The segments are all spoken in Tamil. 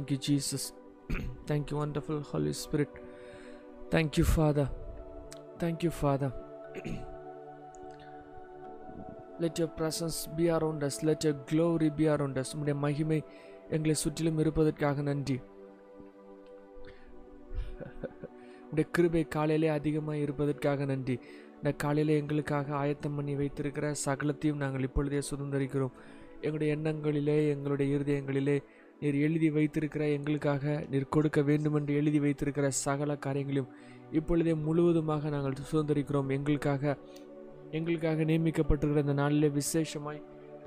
Thank you, Jesus. Thank you, wonderful Holy Spirit. Thank you, Father. Thank you, Father. Let your presence be around let Let glory glory be around மகிமை எங்களை சுற்றிலும் இருப்பதற்காக நன்றி உடைய கிருபை காலையிலே அதிகமாக இருப்பதற்காக நன்றி இந்த காலையிலே எங்களுக்காக ஆயத்தம் பண்ணி வைத்திருக்கிற சகலத்தையும் நாங்கள் இப்பொழுதே சுதந்திரிக்கிறோம் எங்களுடைய எண்ணங்களிலே எங்களுடைய இருதயங்களிலே நீர் எழுதி வைத்திருக்கிற எங்களுக்காக நீர் கொடுக்க வேண்டுமென்று எழுதி வைத்திருக்கிற சகல காரியங்களையும் இப்பொழுதே முழுவதுமாக நாங்கள் சுதந்திரிக்கிறோம். எங்களுக்காக எங்களுக்காக நியமிக்கப்பட்டிருக்கிற இந்த நாளிலே விசேஷமாய்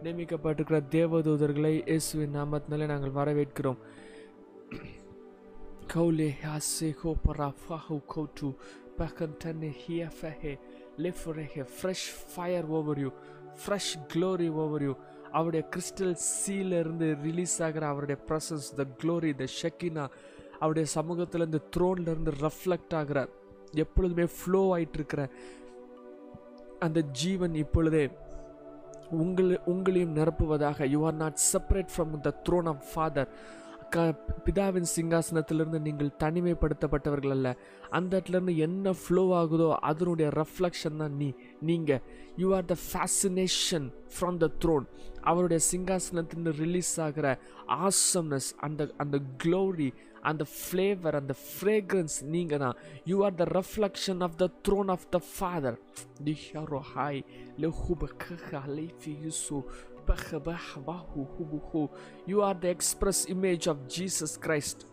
நியமிக்கப்பட்டிருக்கிற தேவதூதர்களை இயேசுவின் நாமத்தினாலே நாங்கள் வரவேற்கிறோம். Kaule hase ho para fahu kotu pakantane hiafahe leforehe fresh fire over you fresh glory over you. அவருடைய கிறிஸ்டல் சீலேருந்து ரிலீஸ் ஆகிற அவருடைய presence the glory the shekinah அவருடைய சமூகத்தில் இந்த த்ரோன்ல ரெஃப்ளெக்ட் ஆகிற எப்பொழுதுமே ஃப்ளோ ஆயிட்டு இருக்கிற அந்த ஜீவன் இப்பொழுதே உங்களை உங்களையும் நிரப்புவதாக. You are not separate from the throne of father க பிதாவின் சிங்காசனத்திலிருந்து நீங்கள் தனிமைப்படுத்தப்பட்டவர்கள் அல்ல அந்த இடத்துலேருந்து என்ன ஃப்ளோ ஆகுதோ அதனுடைய ரெஃப்ளெக்ஷன் தான் நீ நீங்கள் you are the fascination from the throne அவருடைய சிங்காசனத்திலிருந்து ரிலீஸ் ஆகிற ஆசம்னஸ் அந்த அந்த க்ளோரி அந்த ஃப்ளேவர் அந்த ஃப்ரேக்ரன்ஸ் நீங்கள் தான். You are the reflection of the throne of the father the ஹரோ ஹாய் You are the express image of Jesus Christ.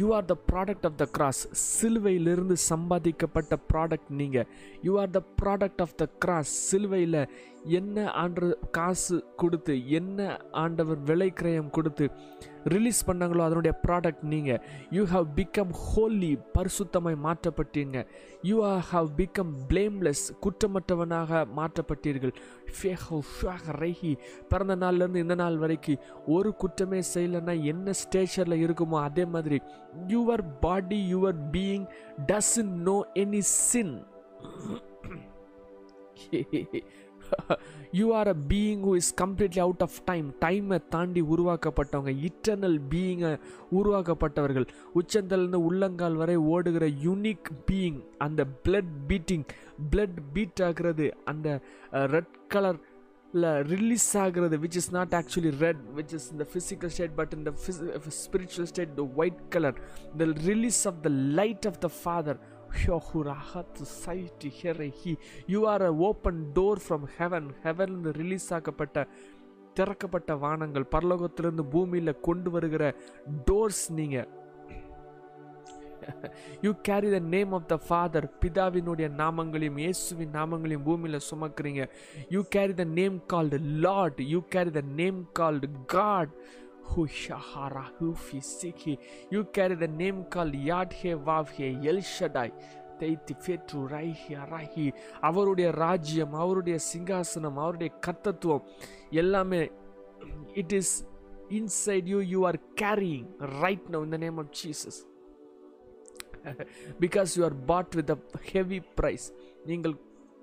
You are the product of the cross சிலுவையிலிருந்து சம்பாதிக்கப்பட்ட ப்ராடக்ட் நீங்கள் you are the product of the cross சிலுவையில் என்ன ஆண்டு காசு கொடுத்து என்ன ஆண்டவர் விலை கிரயம் கொடுத்து ரிலீஸ் பண்ணாங்களோ அதனுடைய ப்ராடக்ட் நீங்கள் யூ ஹவ் பிகம் ஹோலி பரிசுத்தமாய் மாற்றப்பட்டீங்க. You are have become blameless குற்றமற்றவனாக மாற்றப்பட்டீர்கள். ரைஹி பிறந்த நாள்லேருந்து இந்த நாள் வரைக்கும் ஒரு குற்றமே செய்யலைன்னா என்ன ஸ்டேஷனில் இருக்குமோ அதே மாதிரி. Your body your being doesn't know any sin you are a being who is completely out of time டைமை தாண்டி உருவாக்கப்பட்டவங்க இட்டர்னல் பீயிங்கை உருவாக்கப்பட்டவர்கள். உச்சந்தலேருந்து உள்ளங்கால் வரை ஓடுகிற யூனிக் பீயிங் அந்த பிளட் பீட்டிங் பிளட் பீட் ஆகிறது அந்த ரெட் கலர் இல்லை ரிலீஸ் ஆகிறது which is not actually red which is இந்த ஃபிசிக்கல் ஸ்டேட் பட் இந்த spiritual state the white colour the release of the light of the father you are a open door from heaven ஹெவன்லேருந்து release ஆக்கப்பட்ட திறக்கப்பட்ட வானங்கள் பரலோகத்திலிருந்து பூமியில் கொண்டு வருகிற டோர்ஸ் நீங்கள் you carry the name of the father பிதாவினுடைய நாமங்களையும் இயேசுவின் நாமங்களையும் பூமியில் சுமக்குறீங்க. You carry the name called Lord you carry the name called God Hushahara Hufi You carry the name called Yadhe Vavhe El Shaddai. தைத்தி ஃபேற்று ரைஹி அராஹி அவருடைய ராஜ்யம் அவருடைய சிங்காசனம் அவருடைய கத்தத்துவம் எல்லாமே it is inside you you are carrying right now இந்த name of Jesus because you are bought with a heavy price நீங்கள்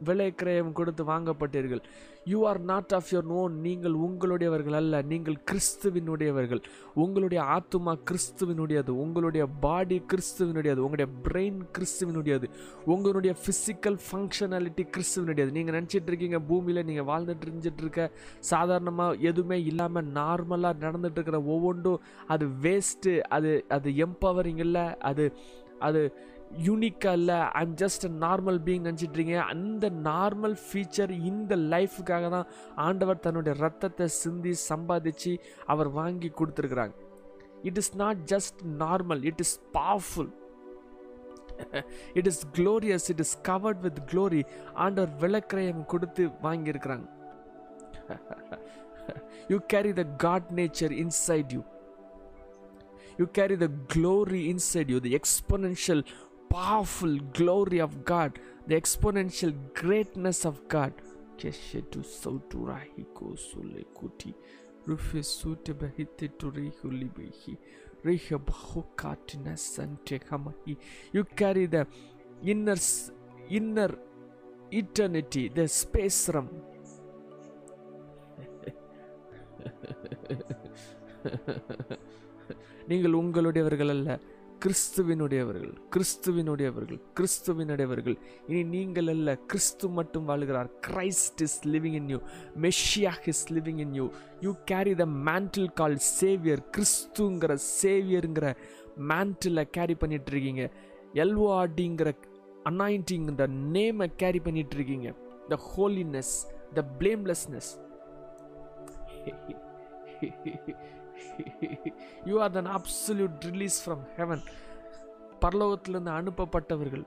விலை கிரயம் கொடுத்து வாங்கப்பட்டீர்கள். You are not of your own நீங்கள் உங்களுடையவர்கள் அல்ல. நீங்கள் கிறிஸ்துவினுடையவர்கள். உங்களுடைய ஆத்துமா கிறிஸ்துவினுடையது. உங்களுடைய பாடி கிறிஸ்துவினுடையது. உங்களுடைய பிரெயின் கிறிஸ்துவினுடையது. உங்களுடைய ஃபிசிக்கல் ஃபங்க்ஷனாலிட்டி கிறிஸ்துவினுடையது. நீங்கள் நினச்சிட்டு இருக்கீங்க பூமியில் நீங்கள் வாழ்ந்துட்டு இருந்துட்டு இருக்க சாதாரணமாக எதுவுமே இல்லாமல் நார்மலாக நடந்துட்டு இருக்கிற ஒவ்வொன்றும் அது வேஸ்ட்டு அது அது எம்பவரிங் இல்லை. அது அது யூனிக்காக இல்லை I'm just a normal being நினச்சிட்ருங்க அந்த நார்மல் ஃபீச்சர் இந்த லைஃபுக்காக தான் ஆண்டவர் தன்னுடைய ரத்தத்தை சிந்தி சம்பாதிச்சு அவர் வாங்கி கொடுத்துருக்குறாங்க it is not just normal it is powerful it is glorious it is covered with glory ஆண்டவர் விளக்கிரயம் கொடுத்து வாங்கியிருக்கிறாங்க you carry the God nature inside you you carry the glory inside you the exponential powerful glory of god the exponential greatness of god keshetu sauturahi kosule kuti rufe sute bahite turihuli behi riha bahukatina sante kamahi you carry the inner inner eternity the space realm நீங்கள் உங்களுடையவர்கள் அல்ல கிறிஸ்துவினுடையவர்கள் கிறிஸ்துவினுடையவர்கள் கிறிஸ்துவினுடையவர்கள். இனி நீங்கள் அல்ல கிறிஸ்து மட்டும் வாழுகிறார். Christ is living in you மெஷியாக is living in you you carry the mantle call saviour கிறிஸ்துங்கிற சேவியருங்கிற மேண்டில் கேரி பண்ணிட்டு இருக்கீங்க எல்ஓஆர்டிங்கிற அனாயிண்டிங் இந்த நேமை கேரி பண்ணிட்டு இருக்கீங்க the holiness the blamelessness you are then absolute release from heaven பரலோகத்திலிருந்து அனுப்பப்பட்டவர்கள்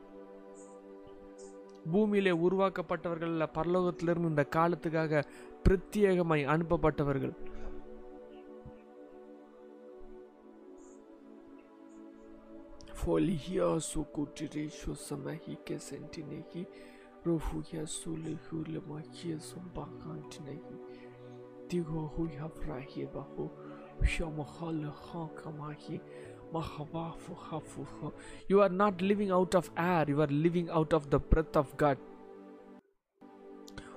பூமியிலே உருவாக்கப்பட்டவர்களில் பரலோகத்திலிருந்து இந்த காலத்துக்காக பிரத்யேகமாய் அனுப்பப்பட்டவர்கள் Folhia su cutireșu să mehi că sentinehi, rofuia su lehule machie sunt bacantinehi, digo huia frahie you are not living out of air you are living out of the breath of God.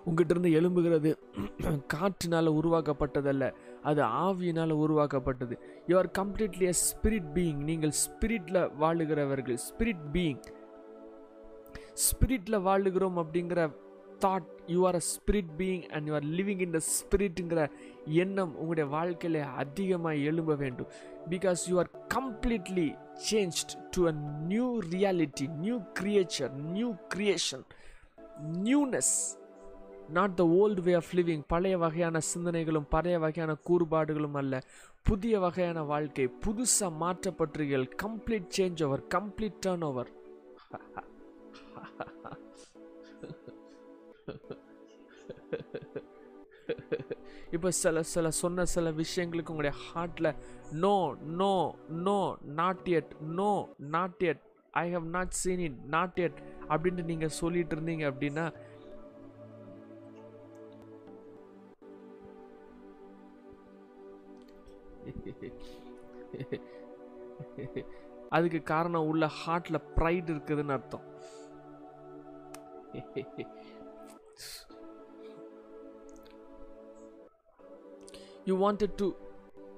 உங்ககிட்ட இருந்து எழும்புகிறது காற்றினால் உருவாக்கப்பட்டதல்ல அது ஆவியினால் உருவாக்கப்பட்டது. You are completely a spirit being நீங்கள் ஸ்பிரிட்டில் வாழுகிறவர்கள் ஸ்பிரிட் பீயிங் ஸ்பிரிட்டில் வாழுகிறோம் அப்படிங்கிற thought you are a spirit being and you are living in the ஸ்பிரிட்டுங்கிற எண்ணம் உங்களுடைய வாழ்க்கையில அதிகமாக எழும்ப வேண்டும். Because you are completely change to a new reality new creature new creation newness not the old way of living பழைய வகையான சிந்தனைகளும் பழைய வகையான கூறுபாடுகளும் அல்ல. புதிய வகையான வாழ்க்கை புதுசாக மாற்றப்பட்டீர்கள் complete change over complete turn over இப்போ சில சில சொன்ன சில விஷயங்களுக்கு உங்களுடைய ஹார்ட்டில் no no no not yet no not yet I have not seen it not yet அப்படின்ட்டு நீங்கள் சொல்லிட்டு இருந்தீங்க அப்படின்னா அதுக்கு காரணம் உள்ள ஹார்ட்ல ப்ரைட் இருக்குதுன்னு அர்த்தம். You wanted to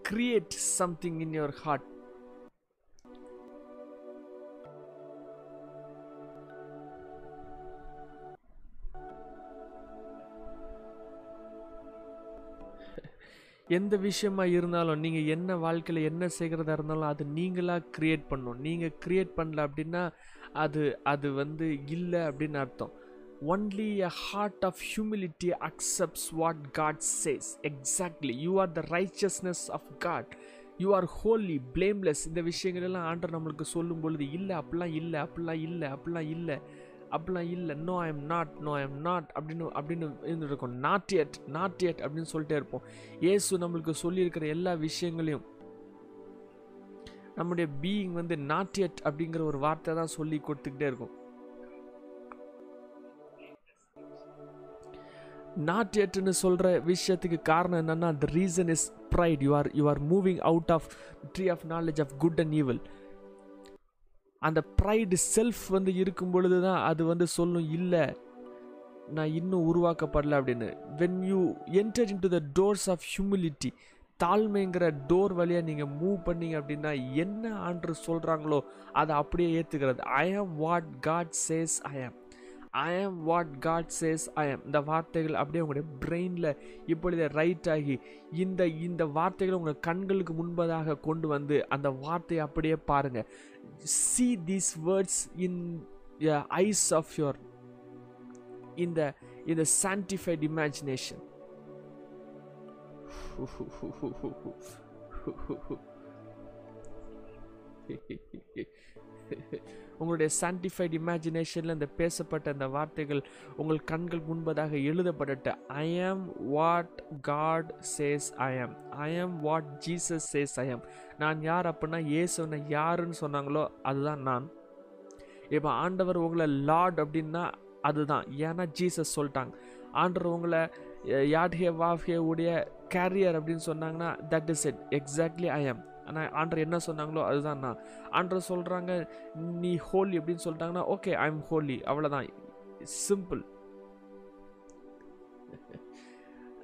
create something in your heart எந்த விஷயமா இருந்தாலும் நீங்கள் என்ன வாழ்க்கையில் என்ன செய்கிறதா இருந்தாலும் அது நீங்களாக க்ரியேட் பண்ணணும் நீங்கள் க்ரியேட் பண்ணல அப்படின்னா அது அது வந்து இல்லை அப்படின்னு அர்த்தம். Only a heart of humility accepts what God says exactly you are the richness of God you are holy blameless இந்த விஷயங்களெல்லாம் ஆண்டர் நம்மளுக்கு சொல்லும் பொழுது இல்லை அப்படிலாம் இல்லை அப்படிலாம் இல்லை அப்படிலாம் இல்லை அப்படிலாம் இல்லை. No I am not no I am not அப்படின்னு அப்படின்னு இருந்திருக்கும். நாட் எட் நாட் எட் அப்படின்னு சொல்லிட்டே இருப்போம். ஏசு நம்மளுக்கு சொல்லியிருக்கிற எல்லா விஷயங்களையும் நம்முடைய பீயிங் வந்து நாட் எட் அப்படிங்கிற ஒரு வார்த்தை தான் சொல்லி கொடுத்துக்கிட்டே இருக்கும். நாட் எட்னு சொல்கிற விஷயத்துக்கு காரணம் என்னென்னா the reason is pride you are you are moving out of tree of knowledge of good and evil அந்த ப்ரைடு செல்ஃப் வந்து இருக்கும் பொழுது தான் அது வந்து சொல்லும் இல்லை நான் இன்னும் உருவாக்கப்படல அப்படின்னு. When you enter in to the doors of humility தாழ்மைங்கிற door வழியாக நீங்கள் மூவ் பண்ணீங்க அப்படின்னா என்ன ஆண்டு சொல்கிறாங்களோ அதை அப்படியே ஏற்றுக்கிறது ஐ ஆம் வாட் காட் சேஸ் ஐ ஆம் ஐ ஆம் வாட் காட் சேஸ் ஐ ஆம் இந்த வார்த்தைகள் அப்படியே உங்களுடைய பிரெயினில் இப்பொழுது ரைட் ஆகி இந்த இந்த வார்த்தைகளை உங்கள் கண்களுக்கு முன்பதாக கொண்டு வந்து அந்த வார்த்தையை அப்படியே பாருங்கள் see these words in eyes of your இந்த இந்த சான்டிஃபைட் இமேஜினேஷன் உங்களுடைய சான்டிஃபைட் இமேஜினேஷனில் இந்த பேசப்பட்ட அந்த வார்த்தைகள் உங்கள் கண்கள் முன்பதாக எழுதப்படட்ட. ஐ ஆம் வாட் காட் சேஸ் ஐ ஆம் ஐ ஆம் வாட் ஜீசஸ் சேஸ் ஐ ஆம் நான் யார் அப்படின்னா ஏசுன யாருன்னு சொன்னாங்களோ அதுதான் நான். இப்போ ஆண்டவர் உங்களை லார்ட் அப்படின்னா அதுதான். ஏன்னா ஜீசஸ் சொல்லிட்டாங்க. ஆண்டவர் உங்களை யாட்ஹே வாஃப்ஹே உடைய கேரியர் அப்படின்னு சொன்னாங்கன்னா that is it exactly I am ஆனால் ஆண்டர் என்ன சொன்னாங்களோ அதுதான் நான். ஆண்டர் சொல்கிறாங்க நீ ஹோலி அப்படின்னு சொல்லிட்டாங்கன்னா ஓகே ஐ எம் ஹோலி அவ்வளோதான் சிம்பிள்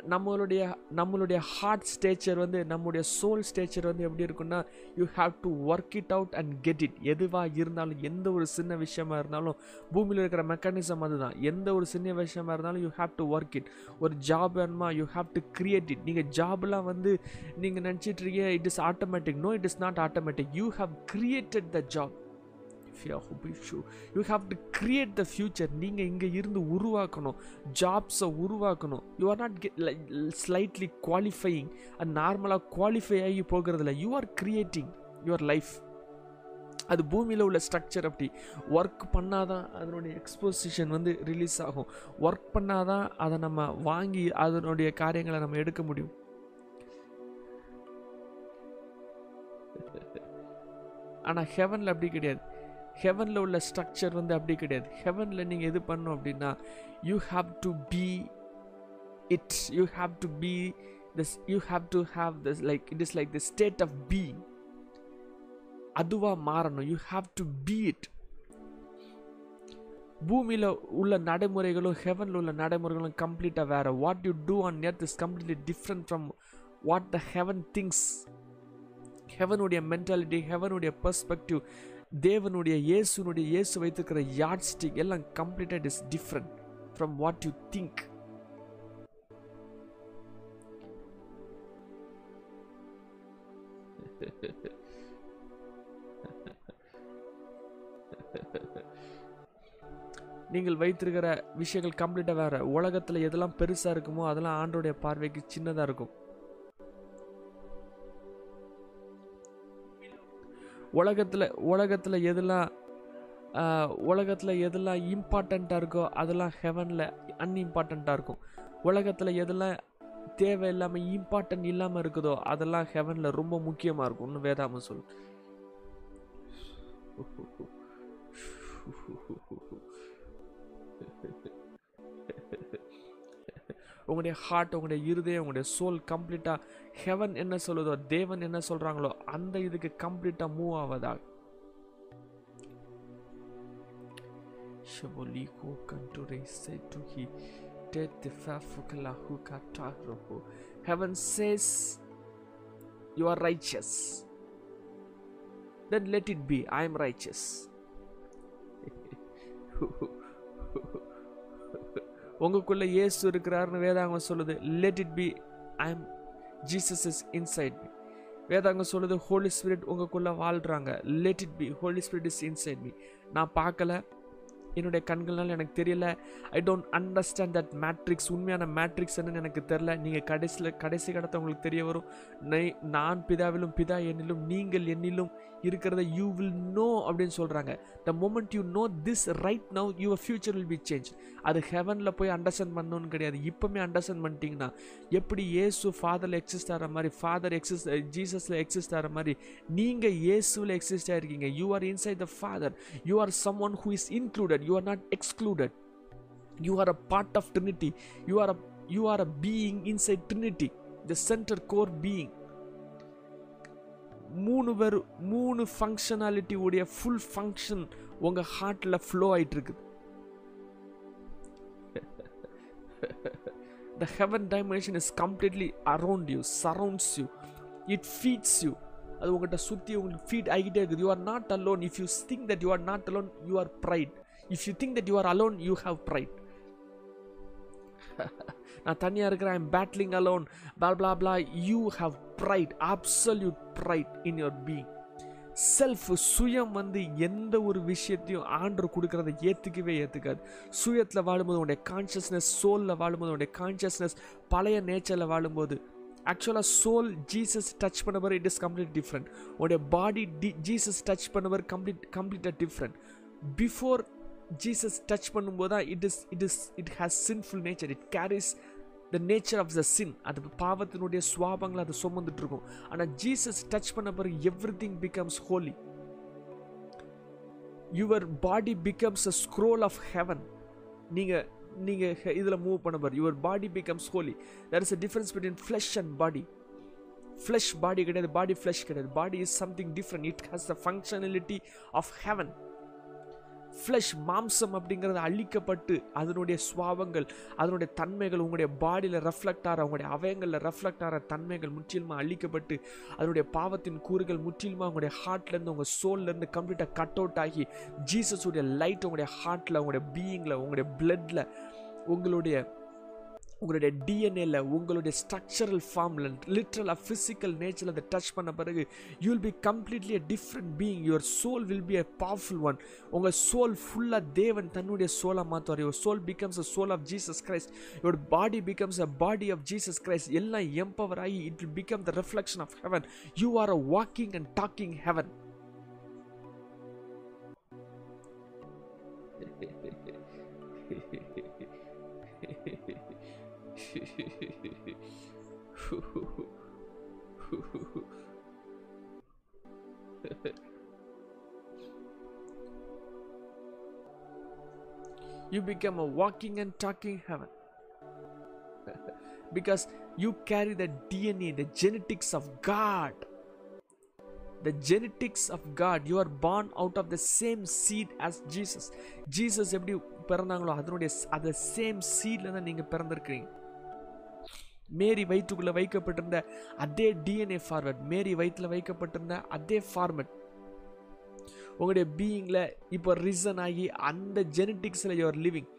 நம்மளுடைய நம்மளுடைய ஹார்ட் ஸ்டேச்சர் வந்து நம்மளுடைய சோல் ஸ்டேச்சர் வந்து எப்படி இருக்குன்னா you have to work it out and get it எதுவாக இருந்தாலும் எந்த ஒரு சின்ன விஷயமா இருந்தாலும் பூமியில் இருக்கிற மெக்கானிசம் அதுதான். எந்த ஒரு சின்ன விஷயமா இருந்தாலும் you have to work it ஒரு ஜாப் வேணுமா you have to create it நீங்கள் ஜாப்லாம் வந்து நீங்கள் நினச்சிட்டு இருக்கீங்க it is automatic no it is not automatic you have created the job you have to create the future நீங்கள் இங்கே இருந்து உருவாக்கணும். ஜாப்ஸை உருவாக்கணும். You are not get slightly qualifying and நார்மலாக குவாலிஃபை ஆகி போகிறதில்ல. You are creating your life அது பூமியில் உள்ள ஸ்ட்ரக்சர் அப்படி. ஒர்க் பண்ணாதான் அதனுடைய எக்ஸ்போசிஷன் வந்து ரிலீஸ் ஆகும். ஒர்க் பண்ணாதான் அதை நம்ம வாங்கி அதனுடைய காரியங்களை நம்ம எடுக்க முடியும். ஆனால் ஹெவனில் அப்படி கிடையாது. ஹெவனில் உள்ள ஸ்ட்ரக்சர் வந்து அப்படி கிடையாது. ஹெவனில் நீங்கள் எது பண்ணணும் அப்படின்னா you have to be it you have to be this you have to have this like it is like the state of be அதுவாக மாறணும். You have to be it பூமியில் உள்ள நடைமுறைகளும் ஹெவனில் உள்ள நடைமுறைகளும் கம்ப்ளீட்டாக வேறு. What you do on earth is completely different from what the heaven things ஹெவனுடைய mentality ஹெவனுடைய பர்ஸ்பெக்டிவ் தேவனுடைய இயேசுனுடைய இயேசு வைத்திருக்கிற யார்ட் ஸ்டிக் எல்லாம் கம்ப்ளீட்டாக it is different from what you think நீங்கள் வைத்திருக்கிற விஷயங்கள் கம்ப்ளீட்டாக வேறு. உலகத்தில் எதெல்லாம் பெருசாக இருக்குமோ அதெல்லாம் ஆண்டோடைய பார்வைக்கு சின்னதாக இருக்கும். உலகத்தில் உலகத்தில் எதெல்லாம் உலகத்தில் எதெல்லாம் இம்பார்ட்டண்ட்டாக இருக்கோ அதெல்லாம் ஹெவனில் அன்இம்பார்ட்டண்ட்டாக இருக்கும். உலகத்தில் எதெல்லாம் தேவையில்லாமல் இம்பார்ட்டன்ட் இல்லாமல் இருக்குதோ அதெல்லாம் ஹெவனில் ரொம்ப முக்கியமாக இருக்கும்னு வேதாம சொல் உங்களுடைய ஹார்ட் உங்களுடைய இருதயம் உங்களுடைய சோல் கம்ப்ளீட்டாக ஹெவன் என்ன சொல்லுதோ தேவன் என்ன சொல்கிறாங்களோ அந்த இதுக்கு கம்ப்ளீட்டாக மூவ் ஆவதா Shaboliko kanture to he dead the fafukala who kataroho. Heaven says you are righteous. Then let it be. I am righteous. உங்களுக்குள்ள இயேசு இருக்கிறார்னு வேதாங்கம் சொல்லுது let it be I am Jesus is inside me வேதாங்க சொல்லுது ஹோலி ஸ்பிரிட் உங்களுக்குள்ளே வாழ்கிறாங்க let it be Holy Spirit is inside me நான் பார்க்கல. என்னுடைய கண்கள்னால எனக்கு தெரியல. I don't understand that matrix உண்மையான மேட்ரிக்ஸ் என்னன்னு எனக்கு தெரில நீங்கள் கடைசியில் கடைசி கடத்த உங்களுக்கு தெரிய வரும். நை- நான் பிதாவிலும் பிதா என்னிலும் நீங்கள் என்னிலும் இருக்கிறத யூ வில் நோ அப்படின்னு சொல்கிறாங்க the moment you know this right now your future will be change அது ஹெவனில் போய் அண்டர்ஸ்டாண்ட் பண்ணணும்னு கிடையாது. இப்போவுமே அண்டர்ஸ்டாண்ட் பண்ணிட்டீங்கன்னா எப்படி ஏசு ஃபாதரில் எக்ஸிஸ்ட் ஆகிற மாதிரி ஃபாதர் எக்ஸிஸ்ட் ஜீசஸில் எக்ஸிஸ்ட் ஆகிற மாதிரி நீங்கள் ஏசுவில் exist ஆகிருக்கீங்க. You are inside the father you are someone who is included excluded you are not excluded you are a part of trinity you are a you are a being inside trinity the center core being மூணு பேர் மூணு ஃபங்க்ஷனாலிட்டி உடைய ஃபுல் ஃபங்க்ஷன் உங்கள் ஹார்ட்டில் ஃப்ளோ ஆயிட்டு the heaven dimension is completely completely you you you it feeds you அது உங்கள்கிட்ட சுற்றி உங்களுக்கு ஃபீட் ஆகிட்டே இருக்குது you are not alone if you think that you are not alone you are pride if you think that you are alone you have pride நான் தனியாக இருக்கிறேன் I'm battling alone blah blah blah. You have pride absolute pride in your being self சுயம் வந்து எந்த ஒரு விஷயத்தையும் ஆண்டர் கொடுக்கறத ஏற்றுக்கவே ஏற்றுக்காது சுயத்தில் வாழும்போது உன்னுடைய கான்ஷியஸ்னஸ் சோலில் வாழும்போது உன்னுடைய கான்ஷியஸ்னஸ் பழைய நேச்சரில் வாழும்போது ஆக்சுவலாக சோல் ஜீசஸ் டச் பண்ணவர் இட் இஸ் கம்ப்ளீட் டிஃப்ரெண்ட் உன்னுடைய பாடி டி ஜீசஸ் டச் பண்ணவர் கம்ப்ளீட் கம்ப்ளீட்டாக டிஃப்ரெண்ட் பிஃபோர் ஜீசஸ் டச் பண்ணும்போது தான் it is it is it has sinful nature it carries the nature of the sin அது பாவத்தினுடைய சுவாபங்களை அது சுமந்துட்டு இருக்கும் ஆனால் ஜீசஸ் டச் பண்ண பிறகு everything becomes holy your body becomes a scroll of heaven நீங்கள் நீங்கள் இதில் மூவ் பண்ண பாரு your body becomes holy there is a difference between flesh and body flesh body கிடையாது பாடி ஃப்ளஷ் கிடையாது. Body is something different it has the functionality of heaven flesh மாம்சம் அப்படிங்கிறது அழிக்கப்பட்டு அதனுடைய சுவாவங்கள் அதனுடைய தன்மைகள் உங்களுடைய பாடியில் ரெஃப்ளெக்ட் ஆகிற உங்களுடைய அவயங்களில் ரெஃப்ளெக்ட் ஆகிற தன்மைகள் முற்றிலுமாக அழிக்கப்பட்டு அதனுடைய பாவத்தின் கூறுகள் முற்றிலுமாக உங்களுடைய ஹார்ட்லேருந்து உங்கள் சோல்லேருந்து கம்ப்ளீட்டாக கட் அவுட் ஆகி ஜீசஸுடைய லைட் உங்களுடைய ஹார்ட்டில் உங்களுடைய பீயிங்கில் உங்களுடைய பிளட்டில் உங்களுடைய உங்களுடைய டிஎன்ஏல உங்களுடைய ஸ்ட்ரக்சரல் ஃபார்மில் லிட்ரலாக ஃபிசிக்கல் நேச்சரில் அதை டச் பண்ண பிறகு you will be completely a different being your soul will be a powerful one உங்கள் சோல் ஃபுல்லாக தேவன் தன்னுடைய சோலாக மாற்றுவார் your soul becomes a soul of Jesus Christ your body becomes a body of Jesus Christ எல்லாம் எம்பவர் ஆகி it will become the reflection of heaven you are a walking and talking heaven you become a walking and talking heaven because you carry the DNA, the genetics of God. The genetics of God, you are born out of the same seed as Jesus. Jesus எப்படி பிறந்தாங்களோ அதனுடைய அந்த சேம் சீட்ல தான் நீங்க பிறந்திருக்கிறீங்க மேரி வயிற்றுக்குள்ளே வைக்கப்பட்டிருந்த அதே டிஎன்ஏ ஃபார்மேட் மேரி வயிற்றில் வைக்கப்பட்டிருந்த அதே ஃபார்மேட் உங்களுடைய பீயிங்கில் இப்போ ரீசன் ஆகி அந்த ஜெனட்டிக்ஸில் your living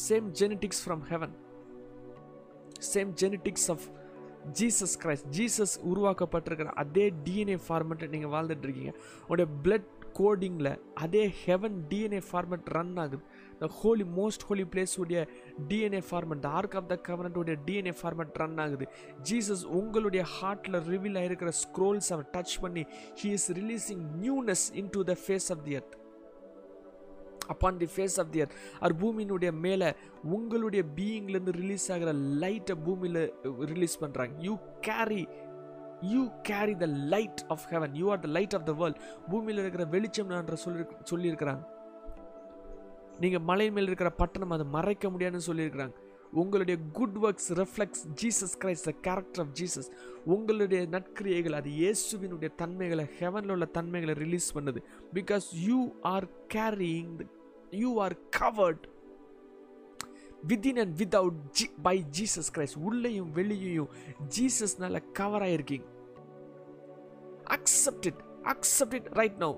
same genetics from heaven same genetics of Jesus Christ Jesus உருவாக்கப்பட்டிருக்கிற அதே டிஎன்ஏ ஃபார்மெட்டை நீங்கள் வாழ்ந்துட்டு இருக்கீங்க உங்களுடைய பிளட் கோடிங்கில் அதே ஹெவன் டிஎன்ஏ ஃபார்மெட் ரன் ஆகுது. The holy most holy place உடைய DNA format the ark of the covenant உடைய டிஎன்ஏ ஃபார்மெட் ரன் ஆகுது. ஜீசஸ் உங்களுடைய ஹார்ட்டில் ரிவீல் ஆகிருக்கிற ஸ்க்ரோல்ஸ் அவர் டச் பண்ணி he is releasing newness into the face of the earth upon the face of the earth அவர் பூமியினுடைய மேலே உங்களுடைய பீயிங்லேருந்து ரிலீஸ் ஆகிற லைட்டை பூமியில் ரிலீஸ் பண்ணுறாங்க you carry you carry the light of heaven you are the light of the world பூமியில் இருக்கிற வெளிச்சம் என்ற சொல்லி சொல்லியிருக்கிறாங்க. நீங்கள் மலை மேல் இருக்கிற பட்டணம் அதை மறைக்க முடியாதுன்னு சொல்லியிருக்கிறாங்க. உங்களுடைய good works reflects Jesus Christ the character of Jesus உங்களுடைய நற்கிரியைகள் அது இயேசுவினுடைய தன்மைகளை ஹெவனில் உள்ள தன்மைகளை ரிலீஸ் பண்ணுது. Because you are carrying you are covered within and without G by Jesus Christ உள்ளேயும் வெளியையும் ஜீசஸ்னால cover ஆயிருக்கீங்க. Accept it accept it right now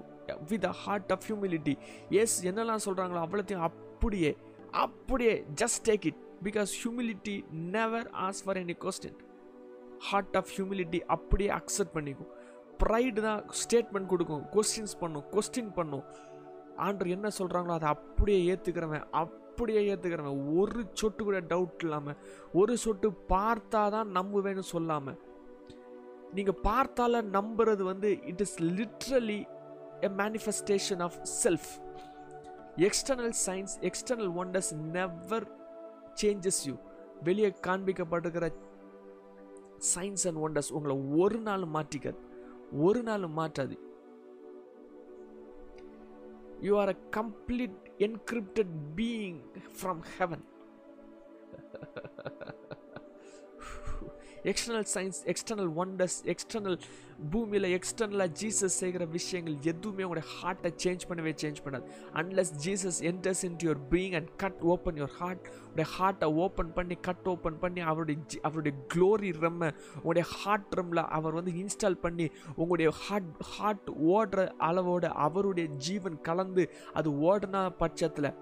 with a heart of humility yes என்னெல்லாம் சொல்கிறாங்களோ அவ்வளோத்தையும் அப்படியே அப்படியே just take it because humility never as for any question heart of humility அப்படியே அக்செப்ட் பண்ணிக்கும். ப்ரைடு தான் ஸ்டேட்மெண்ட் கொடுக்கும். கொஸ்டின்ஸ் பண்ணும் கொஸ்டின் பண்ணும். ஆண்டர் என்ன சொல்கிறாங்களோ அதை அப்படியே ஏற்றுக்கிறவன் அப்படியே ஏற்றுக்கிறவன் ஒரு சொட்டு கூட டவுட் இல்லாமல் ஒரு சொட்டு பார்த்தா தான் நம்புவேன்னு சொல்லாமல் நீங்கள் பார்த்தால நம்புறது வந்து it is literally a manifestation of self external science external wonders never changes you வெளியே காண்பிக்கப்பட்டிருக்கிற சயின்ஸ் அண்ட் ஒண்டர்ஸ் உங்களை ஒரு நாள் மாற்றிக்காது. ஒரு நாள் மாற்றாது. You are a complete encrypted being from heaven external science external wonders external பூமியில் எக்ஸ்டர்னலாக ஜீசஸ் செய்கிற விஷயங்கள் எதுவுமே உங்களுடைய ஹார்ட்டை சேஞ்ச் பண்ணவே சேஞ்ச் பண்ணாது. Unless Jesus enters in your being and cut open your heart உடைய ஹார்ட்டை ஓப்பன் பண்ணி கட் ஓப்பன் பண்ணி அவருடைய அவருடைய க்ளோரி ரம்மை உங்களுடைய ஹார்ட் ரம்மில் அவர் வந்து இன்ஸ்டால் பண்ணி உங்களுடைய ஹார்ட் ஹார்ட் ஓடுற அளவோட அவருடைய ஜீவன் கலந்து அது ஓடுனா பட்சத்தில்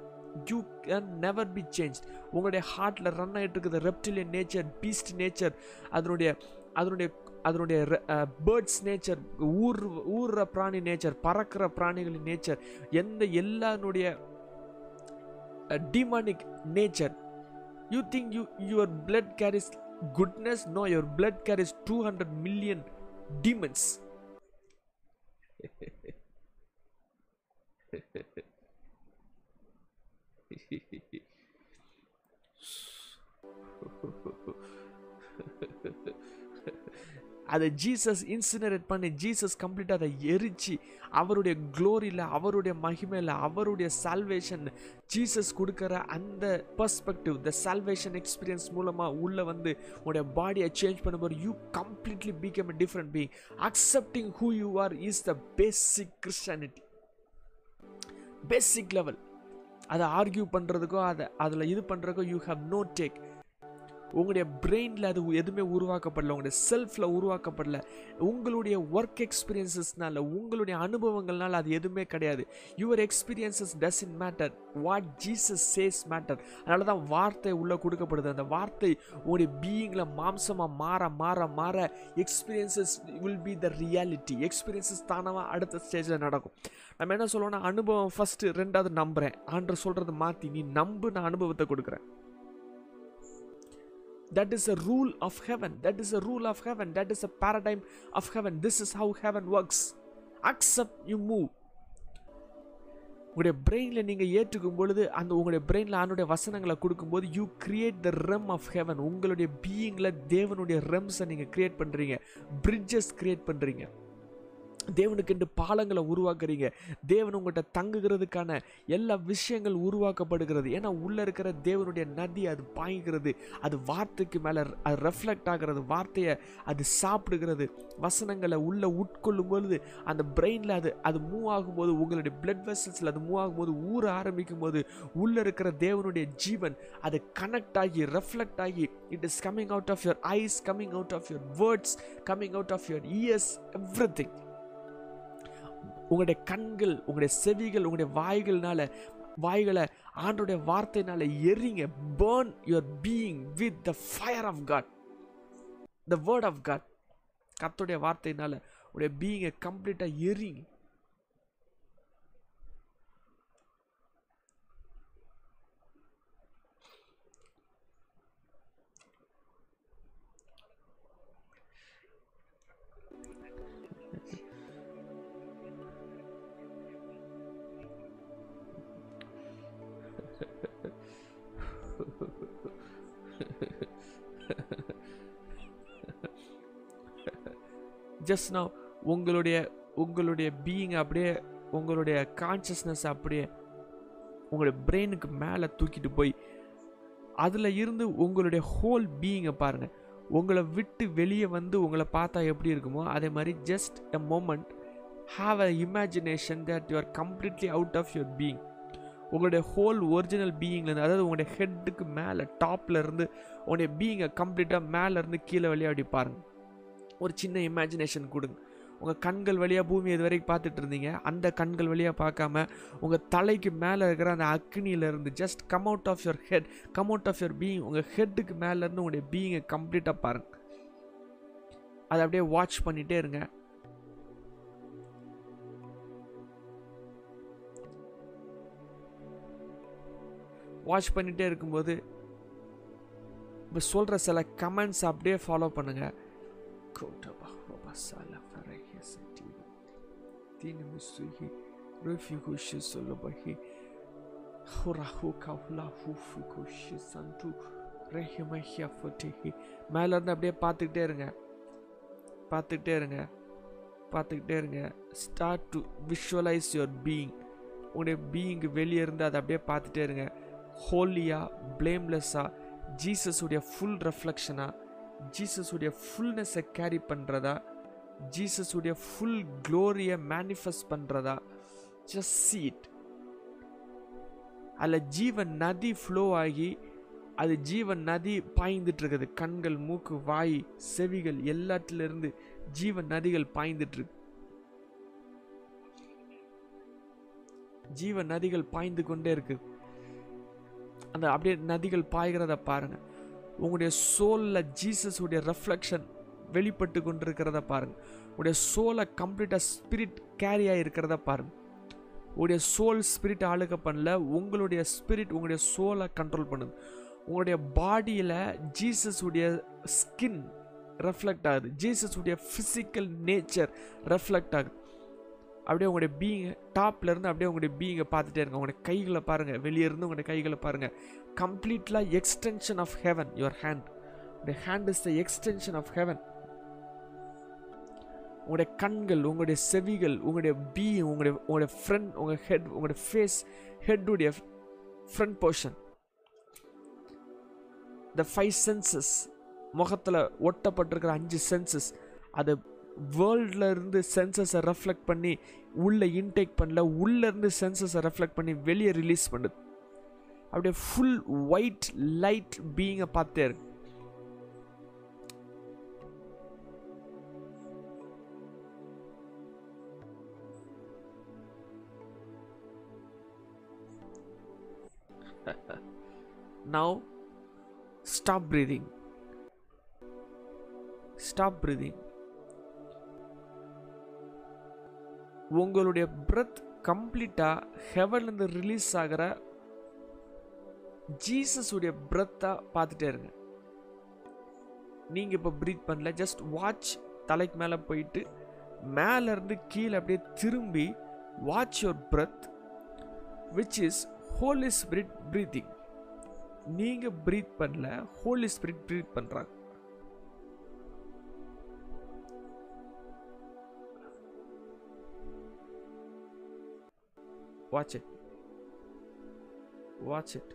you can never be change உங்களுடைய ஹார்ட்டில் ரன் ஆகிட்டு இருக்குது ரெப்டிலியன் நேச்சர் பீஸ்ட் நேச்சர் அதனுடைய அதனுடைய அதனுடைய பேர்ட்ஸ் நேச்சர் ஊர் ஊர்ற பிராணி நேச்சர் பறக்கிற பிராணிகளின் நேச்சர் எந்த எல்லாருடைய demonic nature you think you your blood carries goodness no your blood carries two hundred million demons அதை ஜீசஸ் இன்சினரேட் பண்ணி ஜீசஸ் கம்ப்ளீட்டாக அதை எரிச்சு அவருடைய க்ளோரியில் அவருடைய மகிமையில் அவருடைய சால்வேஷன் ஜீசஸ் கொடுக்குற அந்த பர்ஸ்பெக்டிவ் த சால்வேஷன் எக்ஸ்பீரியன்ஸ் மூலமாக உள்ளே வந்து உடைய பாடியை சேஞ்ச் பண்ணும்போது you completely become a different being accepting who you are is the basic Christianity basic level அதை ஆர்கியூ பண்ணுறதுக்கோ அதை அதில் இது பண்ணுறதுக்கோ யூ ஹவ் நோ டேக் உங்களுடைய பிரெயினில் அது எதுவுமே உருவாக்கப்படல உங்களுடைய செல்ஃபில் உருவாக்கப்படல. உங்களுடைய ஒர்க் எக்ஸ்பீரியன்சஸ்னால உங்களுடைய அனுபவங்கள்னால அது எதுவுமே கிடையாது. Your experiences doesn't matter what Jesus says matter அதனால தான் வார்த்தை உள்ளே கொடுக்கப்படுது. அந்த வார்த்தை உங்களுடைய பீயிங்கில் மாம்சமாக மாற மாற மாற experiences will be the reality experiences தானமாக அடுத்த ஸ்டேஜில் நடக்கும். நம்ம என்ன சொல்லுவோம்னா அனுபவம் ஃபஸ்ட்டு ரெண்டாவது நம்புகிறேன் ஆண்டு சொல்கிறத மாற்றி நீ நம்பு நான் அனுபவத்தை கொடுக்குறேன். That is a rule of heaven that is a rule of heaven that is a paradigm of heaven this is how heaven works accept you move உங்களுடைய பிரெயினில் நீங்கள் ஏற்றுக்கும் பொழுது அந்த உங்களுடைய பிரெயினில் ஆணுடைய வசனங்களை கொடுக்கும்போது you create the realm of heaven உங்களுடைய பீயிங்கில் தேவனுடைய ரெம்ஸை நீங்கள் கிரியேட் பண்ணுறீங்க பிரிட்ஜஸ் கிரியேட் பண்ணுறீங்க தேவனுக்கென்று பாலங்களை உருவாக்குறீங்க. தேவன் உங்கள்கிட்ட தங்குகிறதுக்கான எல்லா விஷயங்கள் உருவாக்கப்படுகிறது. ஏன்னா உள்ளே இருக்கிற தேவனுடைய நதி அது பாய்கிறது. அது வார்த்தைக்கு மேலே அது ரெஃப்ளெக்ட் ஆகிறது வார்த்தையை அது சாப்பிடுகிறது. வசனங்களை உள்ளே உட்கொள்ளும் பொழுது அந்த பிரெயினில் அது அது மூவ் ஆகும்போது உங்களுடைய பிளட் வெசல்ஸில் அது மூவ் ஆகும்போது ஊற ஆரம்பிக்கும் போது உள்ளே இருக்கிற தேவனுடைய ஜீவன் அது கனெக்ட் ஆகி ரெஃப்ளெக்ட் ஆகி it is coming out of your eyes coming out of your words coming out of your ears everything உங்களுடைய கண்கள் உங்களுடைய செவிகள் உங்களுடைய வாய்கள்னால வாய்களை ஆண்டோடைய வார்த்தையினால எரிங்க. Burn your being with the fire of God the word of God கத்துடைய வார்த்தையினால உடைய பீயிங்கை கம்ப்ளீட்டாக எரிங்க. ஜஸ்ட் நான் உங்களுடைய உங்களுடைய பீயிங் அப்படியே உங்களுடைய கான்சியஸ்னஸ் அப்படியே உங்களுடைய பிரெயினுக்கு மேலே தூக்கிட்டு போய் அதில் இருந்து உங்களுடைய ஹோல் பீயிங்கை பாருங்கள் உங்களை விட்டு வெளியே வந்து உங்களை பார்த்தா எப்படி இருக்குமோ அதே மாதிரி just a moment have a imagination that you are completely out of your being உங்களுடைய ஹோல் ஒரிஜினல் பீயிங்லேருந்து அதாவது உங்களுடைய ஹெட்டுக்கு மேலே டாப்பில் இருந்து உங்களுடைய பீயிங்கை கம்ப்ளீட்டாக மேலேருந்து கீழே வழியாக அப்படி பாருங்கள் ஒரு சின்ன இமேஜினேஷன் கொடுங்க. உங்கள் கண்கள் வழியாக பூமி இது வரைக்கும் பார்த்துட்டு இருந்தீங்க. அந்த கண்கள் வழியாக பார்க்காம உங்கள் தலைக்கு மேலே இருக்கிற அந்த அக்னியிலேருந்து just come out of your head come out of your being உங்கள் ஹெட்டுக்கு மேலேருந்து உங்களுடைய பீயிங்கை கம்ப்ளீட்டாக பாருங்கள் அதை அப்படியே வாட்ச் பண்ணிகிட்டே இருங்க. வாட்ச் பண்ணிகிட்டே இருக்கும்போது இப்போ சொல்கிற சில கமெண்ட்ஸ் அப்படியே ஃபாலோ பண்ணுங்கள் Tine misuhi refiku shi solobahi Hurahu kavla hufu kushi santu ரஹிமஹியா மேலே மேலேருந்து அப்படியே பார்த்துக்கிட்டே இருங்க. பார்த்துக்கிட்டே இருங்க. பார்த்துக்கிட்டே இருங்க. Start to visualise your being உங்களுடைய பீயிங் வெளியே இருந்து அதை அப்படியே பார்த்துட்டே இருங்க. ஹோலியாக ப்ளேம்லெஸ்ஸாக ஜீசஸுடைய ஃபுல் ரெஃப்ளெக்ஷனாக ஜீசஸுடைய ஃபுல்னஸை கேரி பண்ணுறதா ஜீசஸுடைய ஃபுல் க்ளோரியை மேனிஃபெஸ்ட் பண்ணுறதா ஜஸ்ட் சீட் அதில் ஜீவன் நதி ஃப்ளோ ஆகி அது ஜீவன் நதி பாய்ந்துட்டுருக்குது கண்கள் மூக்கு வாய் செவிகள் எல்லாத்துலேருந்து ஜீவன் நதிகள் பாய்ந்துட்டுருக்கு ஜீவ ஜீவன் நதிகள் பாய்ந்து கொண்டே இருக்கு. அந்த அப்படியே நதிகள் பாய்கிறத பாருங்க. உங்களுடைய சோலில் ஜீசஸ் உடைய ரெஃப்ளெக்ஷன் வெளிப்பட்டு கொண்டிருக்கிறத பாருங்கள் உடைய சோலை கம்ப்ளீட்டாக ஸ்பிரிட் கேரி ஆகிருக்கிறத பாருங்கள் உங்களுடைய சோல் ஸ்பிரிட் ஆளுக பண்ணல உங்களுடைய ஸ்பிரிட் உங்களுடைய சோலை கண்ட்ரோல் பண்ணுது. உங்களுடைய பாடியில் ஜீசஸ் உடைய ஸ்கின் ரெஃப்ளெக்ட் ஆகுது. ஜீசஸ் உடைய ஃபிசிக்கல் நேச்சர் ரெஃப்ளெக்ட் ஆகுது. அப்படியே உங்களுடைய பீயிங்க டாப்லேருந்து அப்படியே உங்களுடைய பீயிங்கை பார்த்துட்டே இருங்க. உங்களுடைய கைகளை பாருங்கள் வெளியே இருந்து உங்களுடைய கைகளை பாருங்கள் கம்ப்ளீட்லாக extension of heaven your hand உங்களுடைய hand is the extension of heaven உங்களுடைய கண்கள் உங்களுடைய செவிகள் உங்களுடைய பீயிங் உங்களுடைய உங்களுடைய ஃப்ரண்ட் உங்கள் ஹெட் உங்களுடைய face ஹெட்டுடைய front portion the five senses முகத்தில் ஒட்டப்பட்டிருக்கிற அஞ்சு சென்சஸ் அது வேர்ல்டில் இருந்து சென்சஸை ரெஃப்ளெக்ட் பண்ணி உள்ளே இன்டேக் பண்ணல உள்ளே இருந்து சென்சஸை ரெஃப்ளெக்ட் பண்ணி வெளியே ரிலீஸ் பண்ணுது அப்படியே ஃபுல் ஒயிட் லைட் பீயிங்கை பார்த்தே இருக்கு now stop breathing. Stop breathing. உங்களுடைய பிரெத் கம்ப்ளீட்டாக ஹெவன்லேருந்து ரிலீஸ் ஆகிற ஜீசஸுடைய உடைய பார்த்துட்டே இருங்க. நீங்கள் இப்போ ப்ரீத் பண்ணல ஜஸ்ட் வாட்ச் தலைக்கு மேலே போயிட்டு மேலேருந்து கீழே அப்படியே திரும்பி watch your breath which is Holy Spirit breathing நீங்கள் ப்ரீத் பண்ணல ஹோலி ஸ்பிரிட் ப்ரீத் பண்ணுறாங்க வாட்ச் இட் வாட்ச் இட்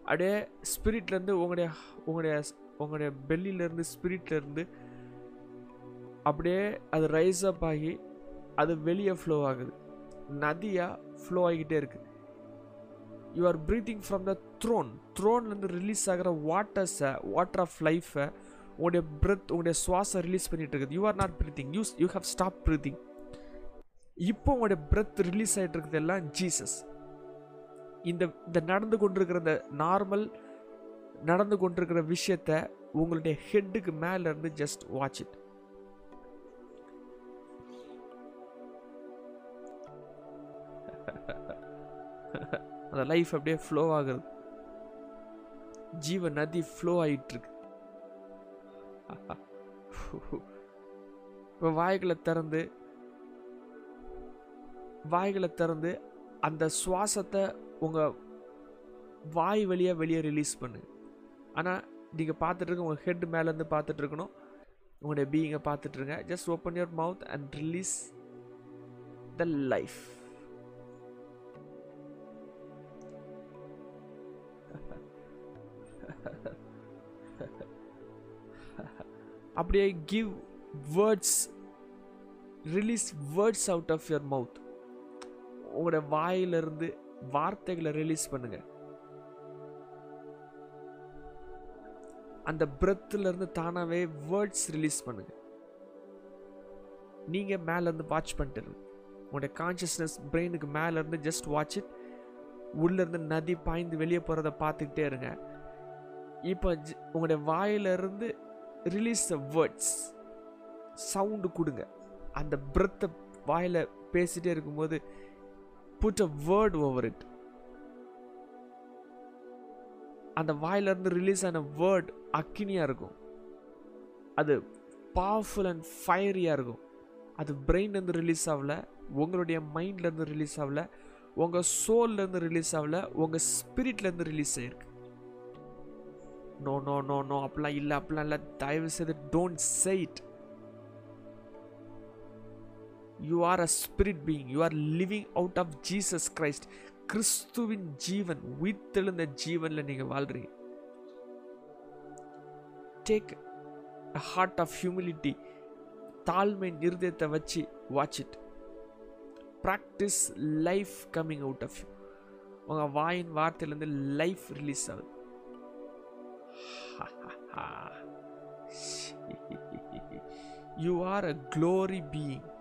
அப்படியே ஸ்பிரிட்லேருந்து உங்களுடைய உங்களுடைய உங்களுடைய பெல்லிலேருந்து ஸ்பிரிட்லேருந்து அப்படியே அது ரைஸ் அப் ஆகி அது வெளியே ஃப்ளோ ஆகுது. நதியாக ஃப்ளோ ஆகிக்கிட்டே இருக்குது you are breathing from the throne த்ரோன்லேருந்து release ஆகிற வாட்டர்ஸை வாட்டர் ஆஃப் லைஃப்பை உங்களுடைய பிரெத் உங்களுடைய சுவாசம் ரிலீஸ் பண்ணிகிட்டு இருக்குது. You are not breathing you you have stop breathing இப்போ உங்களுடைய பிரெத் ரிலீஸ் ஆகிட்டு இருக்கிறது எல்லாம் ஜீசஸ் இந்த இந்த நடந்து கொண்டிருக்கிற இந்த நார்மல் நடந்து கொண்டிருக்கிற விஷயத்த உங்களுடைய ஹெட்டுக்கு மேலே இருந்து ஜஸ்ட் வாட்ச் இட் அந்த லைஃப் அப்படியே ஃப்ளோ ஆகுது. ஜீவ நதி ஃப்ளோ ஆகிட்டுருக்கு இப்போ வாய்களை திறந்து வாய்களை திறந்து அந்த சுவாசத்தை உங்கள் வாய் வழியாக வெளியே ரிலீஸ் பண்ணு. ஆனால் நீங்கள் பார்த்துட்ருக்க உங்கள் ஹெட் மேலேருந்து பார்த்துட்ருக்கணும் உங்களுடைய பீயிங்கை பார்த்துட்ருங்க just open your mouth and release the life அப்படியே give words release words out of your mouth உங்களோட வாயிலிருந்து வார்த்தைகளை ரிலீஸ் பண்ணுங்க. அந்த பிரெத்துல இருந்து தானாவே வேர்ட்ஸ் ரிலீஸ் பண்ணுங்க. நீங்க மேல இருந்து வாட்ச் பண்ணிட்டு உங்களுடைய கான்சியஸ்னஸ் பிரெயினுக்கு மேல இருந்து ஜஸ்ட் வாட்ச் இட் உள்ள இருந்து நதி பாய்ந்து வெளியே போகிறத பார்த்துக்கிட்டே இருங்க. இப்போ ஜ- உங்களுடைய வாயிலிருந்து ரிலீஸ் த வேர்ட்ஸ் சவுண்டு கொடுங்க. அந்த பிரெத்தை வாயில பேசிட்டே இருக்கும்போது put a word over it அந்த வாயிலிருந்து ரிலீஸ் ஆன வேர்ட் அக்கினியாக இருக்கும். அது பவர்ஃபுல் அண்ட் ஃபயரியாக இருக்கும். அது பிரெயின்லேருந்து ரிலீஸ் ஆகல உங்களுடைய மைண்ட்லேருந்து ரிலீஸ் ஆகல உங்கள் சோல்லேருந்து ரிலீஸ் ஆகல உங்கள் ஸ்பிரிட்லேருந்து ரிலீஸ் ஆகிருக்கு நோ நோ நோ நோ அப்படிலாம் இல்லை அப்படிலாம் இல்லை. தயவு செய்து don't say it you are a spirit being you are living out of Jesus Christ கிறிஸ்துவின் ஜீவன் உயிர்த்தெழுந்த ஜீவனில் நீங்கள் வாழ்றீங்க. Take a heart of humility தாழ்மை இருதயத்தை வச்சு watch it practise life coming out of you உங்கள் வாயின் வார்த்தையிலேருந்து லைஃப் ரிலீஸ் ஆகுது. You are a glory being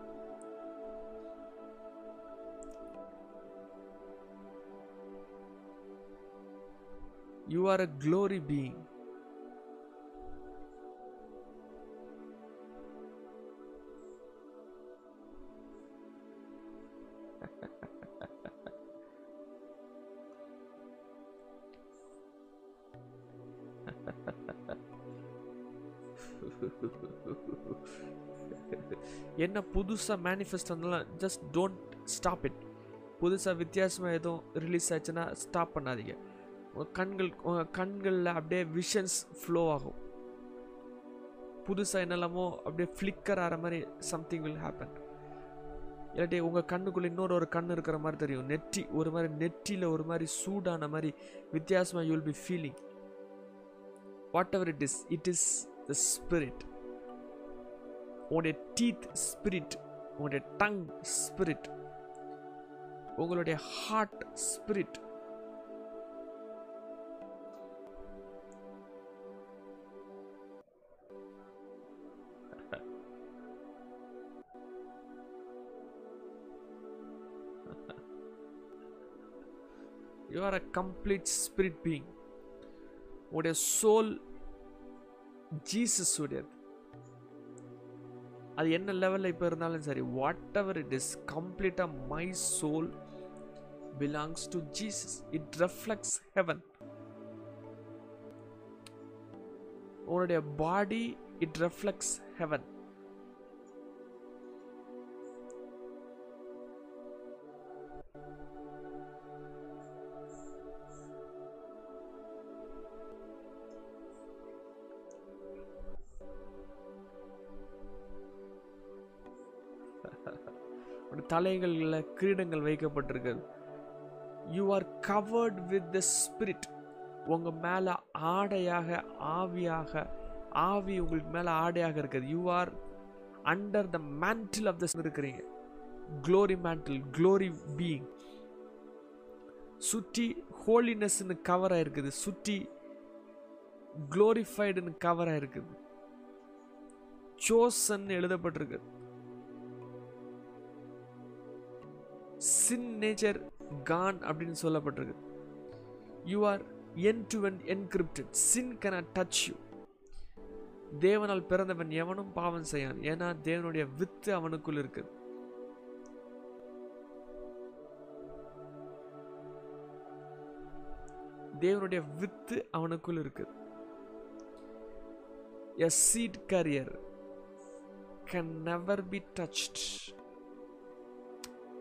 You are a glory being. என்ன புதுசாக மேனிஃபெஸ்ட் வந்தாலும் ஜஸ்ட் டோன்ட் ஸ்டாப் இட் புதுசாக வித்தியாசமாக எதுவும் ரிலீஸ் ஆச்சுன்னா ஸ்டாப் பண்ணாதீங்க கண்கள் கண்களில் அப்படியே விஷன்ஸ் ஃப்ளோ ஆகும். புதுசாக என்னெல்லாமோ அப்படியே ஃப்ளிக்கர் ஆகிற மாதிரி சம்திங் வில் ஹேப்பன் இல்லாட்டி உங்கள் கண்ணுக்குள்ளே இன்னொரு ஒரு கண் இருக்கிற மாதிரி தெரியும். நெற்றி ஒரு மாதிரி நெற்றியில் ஒரு மாதிரி சூடான மாதிரி வித்தியாசமாக you will be feeling whatever it is it is the spirit உங்களுடைய டீத் ஸ்பிரிட் உங்களுடைய டங் ஸ்பிரிட் உங்களுடைய heart spirit you are a complete spirit being உடைய சோல் ஜீசஸ் உடையது. அது என்ன லெவலில் இப்போ இருந்தாலும் சரி வாட் எவர் இட் இஸ் கம்ப்ளீட்டாக my soul belongs to Jesus it reflects heaven உன்னுடைய பாடி இட் ரெஃப்ளெக்ட்ஸ் ஹெவன் தலைகளில் கிரீடங்கள் வைக்கப்பட்டிருக்கிறது. You are covered with the spirit உங்கள் மேலே ஆடையாக ஆவியாக ஆவி உங்களுக்கு மேலே ஆடையாக இருக்குது. You are under the mantle of the இருக்கிறீங்க. க்ளோரி மேண்டில் க்ளோரி பீயிங் சுற்றி ஹோலினஸ்ன்னு கவர் ஆயிருக்குது சுற்றி க்ளோரிஃபைடுன்னு கவர் ஆயிருக்குது சோசன் எழுதப்பட்டிருக்கு. சின் நேச்சர் கான் அப்படின்னு சொல்லப்பட்டிருக்கு. You are end to end encrypted sin can touch you தேவனால் பிறந்தவன் எவனும் பாவம் செய்யான். ஏன்னா தேவனுடைய வித்து அவனுக்குள் இருக்குது. தேவனுடைய வித்து அவனுக்குள் இருக்குது. A seed carrier can never be touched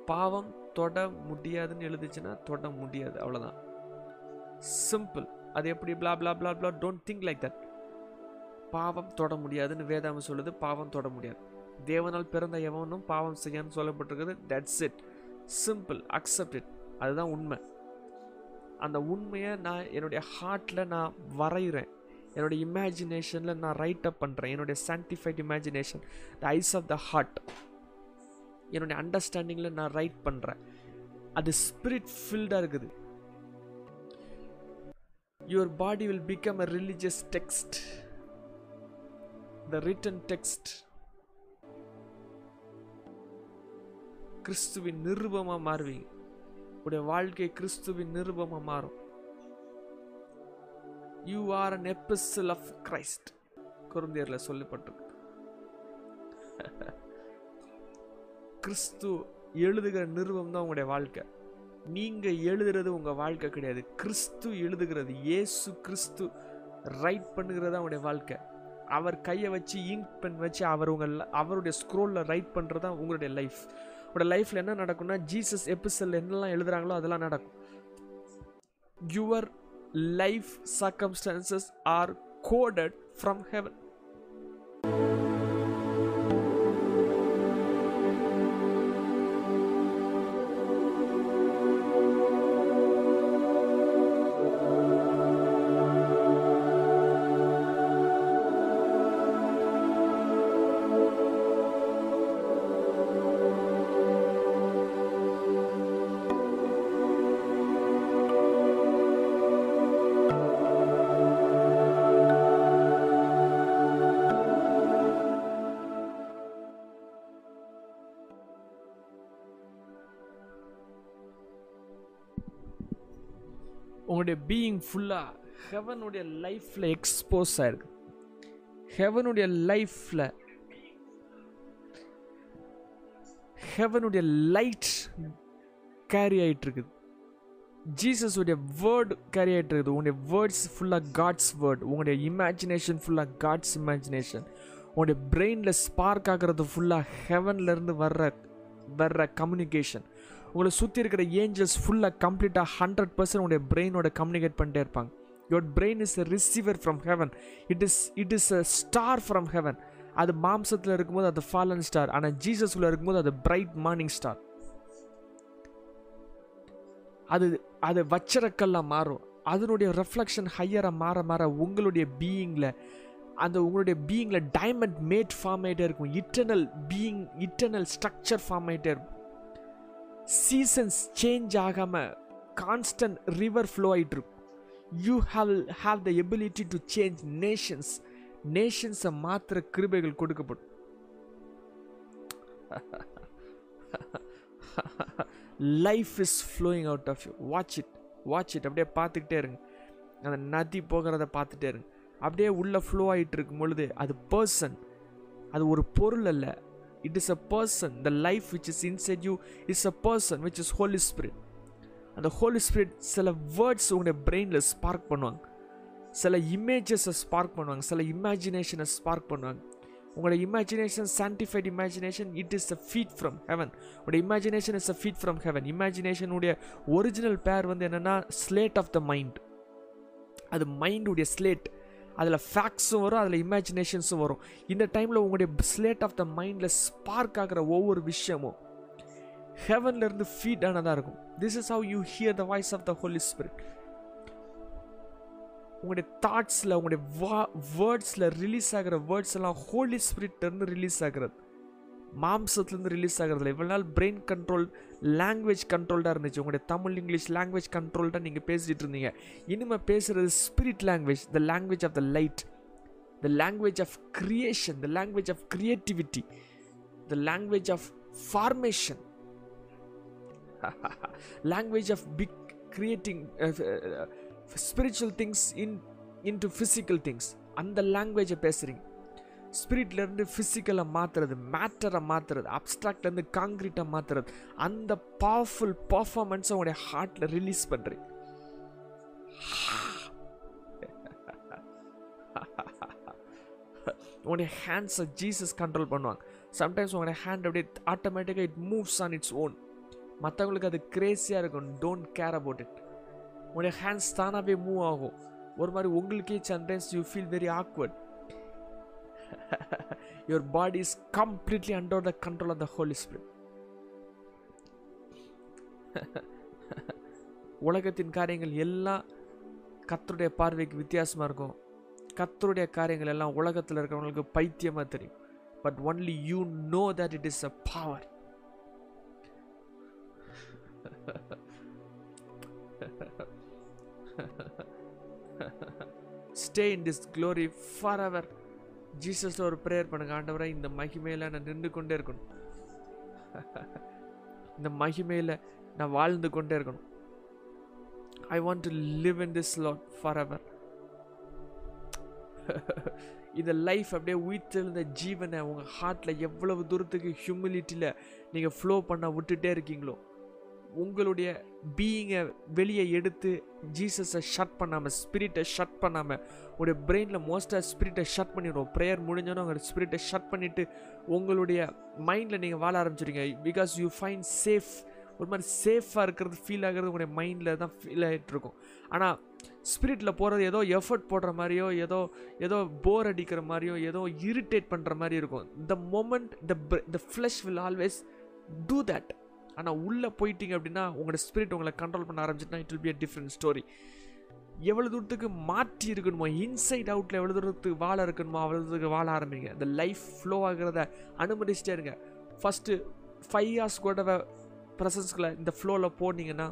பாவம் தொட முடியாதுன்னு எழுதுச்சுன்னா தொட முடியாது அவ்வளோதான் சிம்பிள் அது எப்படி? Blah blah blah blah don't think like that பாவம் தொட முடியாதுன்னு வேதாமை சொல்லுது பாவம் தொட முடியாது. தேவனால் பிறந்த எவனும் பாவம் செய்யான்னு சொல்லப்பட்டிருக்குது. That's it simple accept it அதுதான் உண்மை. அந்த உண்மையை நான் என்னுடைய ஹார்ட்டில் நான் வரைகிறேன் என்னுடைய இமேஜினேஷனில் நான் ரைட் அப் பண்ணுறேன் என்னுடைய sanctified imagination the eyes of the heart என்னுடைய அண்டர்ஸ்டாண்டிங்கில் நான் ரைட் பண்ணுறேன் அது ஸ்பிரிட் ஃபில்டாக இருக்குது. Your body will become a religious text the written text கிறிஸ்துவின் நிருபமாக மாறுவீங்க. உடைய வாழ்க்கை கிறிஸ்துவின் நிருபமாக மாறும். You are an epistle of Christ குருந்தியரில் சொல்லப்பட்டிருக்கு. கிறிஸ்து எழுதுகிற நிறுவம் தான் உங்களுடைய வாழ்க்கை. நீங்க எழுதுறது உங்க வாழ்க்கை கிடையாது. கிறிஸ்து எழுதுகிறது இயேசு கிறிஸ்து ரைட் பண்ணுகிறது உங்களுடைய வாழ்க்கை. அவர் கையை வச்சு இங்க் பென் வச்சு அவர் உங்கள் அவருடைய ஸ்க்ரோலில் ரைட் பண்ணுறது தான் உங்களுடைய லைஃப் உங்களோட லைஃப்பில் என்ன நடக்கும்னா ஜீசஸ் எபிசல் என்னெல்லாம் எழுதுறாங்களோ அதெல்லாம் நடக்கும். Your life circumstances are coded from heaven உங்களுடைய பீயிங் ஃபுல்லாக ஹெவனுடைய லைஃப்பில் எக்ஸ்போஸ் ஆயிருக்கு. ஹெவனுடைய லைஃப்பில் ஹெவனுடைய லைட் கேரி ஆகிட்டு இருக்குது ஜீசஸுடைய வேர்டு கேரி ஆகிட்டு இருக்குது உங்களுடைய வேர்ட்ஸ் ஃபுல்லாக காட்ஸ் வேர்ட் உங்களுடைய இமேஜினேஷன் ஃபுல்லாக காட்ஸ் இமேஜினேஷன் உங்களுடைய பிரெயினில் ஸ்பார்க் ஆகிறது ஃபுல்லாக ஹெவன்லேருந்து வர்ற வர்ற கம்யூனிகேஷன் உங்களை சுற்றி இருக்கிற ஏஞ்சல்ஸ் ஃபுல்லாக கம்ப்ளீட்டாக ஹண்ட்ரட் பர்சன்ட் உங்களுடைய பிரெயினோட கம்யூனிகேட் பண்ணிட்டே இருப்பாங்க. Your brain is a receiver from heaven it is it is a star from heaven அது மாம்சத்தில் இருக்கும்போது அது ஃபாலன் ஸ்டார் ஆனால் ஜீசஸ்ல இருக்கும்போது அது பிரைட் மார்னிங் ஸ்டார் அது அது வச்சரக்கல்லாம் மாறும். அதனுடைய ரெஃப்ளெக்ஷன் ஹையராக மாற மாற உங்களுடைய பீயிங்கில் அந்த உங்களுடைய பீயிங்கில் டைமண்ட் மேட் ஃபார்ம் ஆகிட்டே இருக்கும். Eternal being eternal structure form ஆகிட்டே இருக்கும். சீசன்ஸ் சேஞ்ச் ஆகாமல் கான்ஸ்டன்ட் ரிவர் ஃப்ளோ ஆகிட்டு இருக்கும் you have have the ability to change nations நேஷன்ஸை மாத்திர கிருபைகள் கொடுக்கப்படும். Life is flowing out of you watch it watch it அப்படியே பார்த்துக்கிட்டே இருங்க. அந்த நதி போகிறத பார்த்துட்டே இருங்க. அப்படியே உள்ளே ஃப்ளோ ஆகிட்டு இருக்கும் பொழுது அது பர்சன் அது ஒரு பொருள் அல்ல. It is a person the life which is inside you is a person which is Holy Spirit அந்த ஹோலி ஸ்பிரிட் சில வேர்ட்ஸ் உங்களுடைய பிரெயினில் ஸ்பார்க் பண்ணுவாங்க. சில இமேஜஸை ஸ்பார்க் பண்ணுவாங்க. சில இமேஜினேஷனை ஸ்பார்க் பண்ணுவாங்க. உங்களோட imagination sanctified imagination it is a feed from heaven உங்களோட imagination is a feed from heaven இமேஜினேஷனுடைய original பேர் வந்து என்னென்னா ஸ்லேட் ஆஃப் த மைண்ட் அது மைண்டுடைய ஸ்லேட் அதில் ஃபேக்ட்ஸும் வரும் அதில் இமேஜினேஷன்ஸும் வரும். இந்த டைமில் உங்களுடைய ஸ்லேட் ஆஃப் த மைண்டில் ஸ்பார்க் ஆகிற ஒவ்வொரு விஷயமும் ஹெவன்லேருந்து ஃபீட் ஆனதாக இருக்கும். This is how you hear the voice of the Holy Spirit உங்களுடைய தாட்ஸில் உங்களுடைய வா வேர்ட்ஸில் ரிலீஸ் ஆகிற வேர்ட்ஸ் எல்லாம் ஹோலி ஸ்பிரிட்லேருந்து ரிலீஸ் ஆகிறது. மாம்சத்துலேருந்து ரிலீஸ் ஆகிறதுல இவ்வளோ நாள் பிரெயின் கண்ட்ரோல் லாங்குவேஜ் கண்ட்ரோல்டாக இருந்துச்சு. உங்களுடைய தமிழ் இங்கிலீஷ் லாங்குவேஜ் கண்ட்ரோல்டாக நீங்கள் பேசிகிட்டு இருந்தீங்க. இனிமேல் பேசுகிறது spirit language the language of the light the language of creation the language of creativity the language of formation language of big creating spiritual things in into physical things அந்த லாங்குவேஜை பேசுகிறீங்க ஸ்பிரிட்லேருந்து ஃபிசிக்கலை மாற்றுறது மேட்டரை மாற்றுறது அப்ட்ராக்ட்லேருந்து காங்க்ரீட்டை மாற்றுறது அந்த பவர்ஃபுல் பர்ஃபார்மன்ஸை உங்களுடைய ஹார்ட்டில் ரிலீஸ் பண்ணுறீங்க உங்களுடைய ஹேண்ட்ஸை ஜீசஸ் கண்ட்ரோல் பண்ணுவாங்க. சம்டைம்ஸ் உங்களுடைய ஹேண்ட் அப்படியே ஆட்டோமேட்டிக்காக it moves on its own மற்றவங்களுக்கு அது கிரேஸியாக இருக்கும். டோன்ட் கேர் அபவுட் இட் உங்களுடைய ஹேண்ட்ஸ் தானாகவே மூவ் ஆகும். ஒரு மாதிரி உங்களுக்கே sometimes you feel very awkward your body is completely under the control of the Holy Spirit. உலகத்தின் காரியங்கள் எல்லாம் கத்தருடைய பார்வைக்கு வித்தியாசமாக இருக்கும். கத்தருடைய காரியங்கள் எல்லாம் உலகத்தில் இருக்கிறவங்களுக்கு பைத்தியமாக தெரியும். But only you know that it is a power stay in this glory for ever ஜீசஸில் ஒரு ப்ரேயர் பண்ணுங்க ஆண்டவரை இந்த மகிமையில் நான் நின்று கொண்டே இருக்கணும். இந்த மகிமையில் நான் வாழ்ந்து கொண்டே இருக்கணும். I want to live in this lot for ever இந்த லைஃப் அப்படியே உயிர்த்தெழுந்த ஜீவனை உங்கள் ஹார்ட்டில் எவ்வளவு தூரத்துக்கு ஹியூமிலிட்டியில் நீங்கள் ஃப்ளோ பண்ண விட்டுட்டே இருக்கீங்களோ உங்களுடைய பீயிங்கை வெளியே எடுத்து ஜீசஸை ஷட் பண்ணாமல் ஸ்பிரிட்டை ஷட் பண்ணாமல் உங்களுடைய பிரெயினில் மோஸ்ட்டாக ஸ்பிரிட்டை ஷட் பண்ணிடுவோம் ப்ரேயர் முடிஞ்சோன்னு உங்கள் ஸ்பிரிட்டை ஷட் பண்ணிவிட்டு உங்களுடைய மைண்டில் நீங்கள் வாழ ஆரம்பிச்சிடுங்க பிகாஸ் யூ ஃபைண்ட் சேஃப் ஒரு மாதிரி சேஃபாக இருக்கிறது ஃபீல் ஆகிறது உங்களுடைய மைண்டில் தான் ஃபீல் ஆகிட்டு இருக்கும். ஆனால் ஸ்பிரிட்டில் போகிறது ஏதோ எஃபர்ட் போடுற மாதிரியோ ஏதோ ஏதோ போர் அடிக்கிற மாதிரியோ ஏதோ இரிட்டேட் பண்ணுற மாதிரி இருக்கும். The moment the the flesh will always do that ஆனால் உள்ளே போயிட்டீங்க அப்படின்னா உங்களோட ஸ்பிரிட் உங்களை கண்ட்ரோல் பண்ண ஆரம்பிச்சுன்னா it will be a different story எவ்வளோ தூரத்துக்கு மாற்றி இருக்கணுமோ இன்சைட் அவுட்டில் எவ்வளோ தூரத்துக்கு வாழ இருக்கணுமோ அவ்வளோ தூரத்துக்கு வாழ ஆரம்பிங்க. இந்த லைஃப் ஃப்ளோ ஆகிறத அனுமதிச்சிட்டே இருங்க. ஃபஸ்ட்டு ஃபைவ் ஹார்ஸ் கூட ப்ரெசன்ஸ்குள்ளே இந்த ஃப்ளோவில் போனீங்கன்னா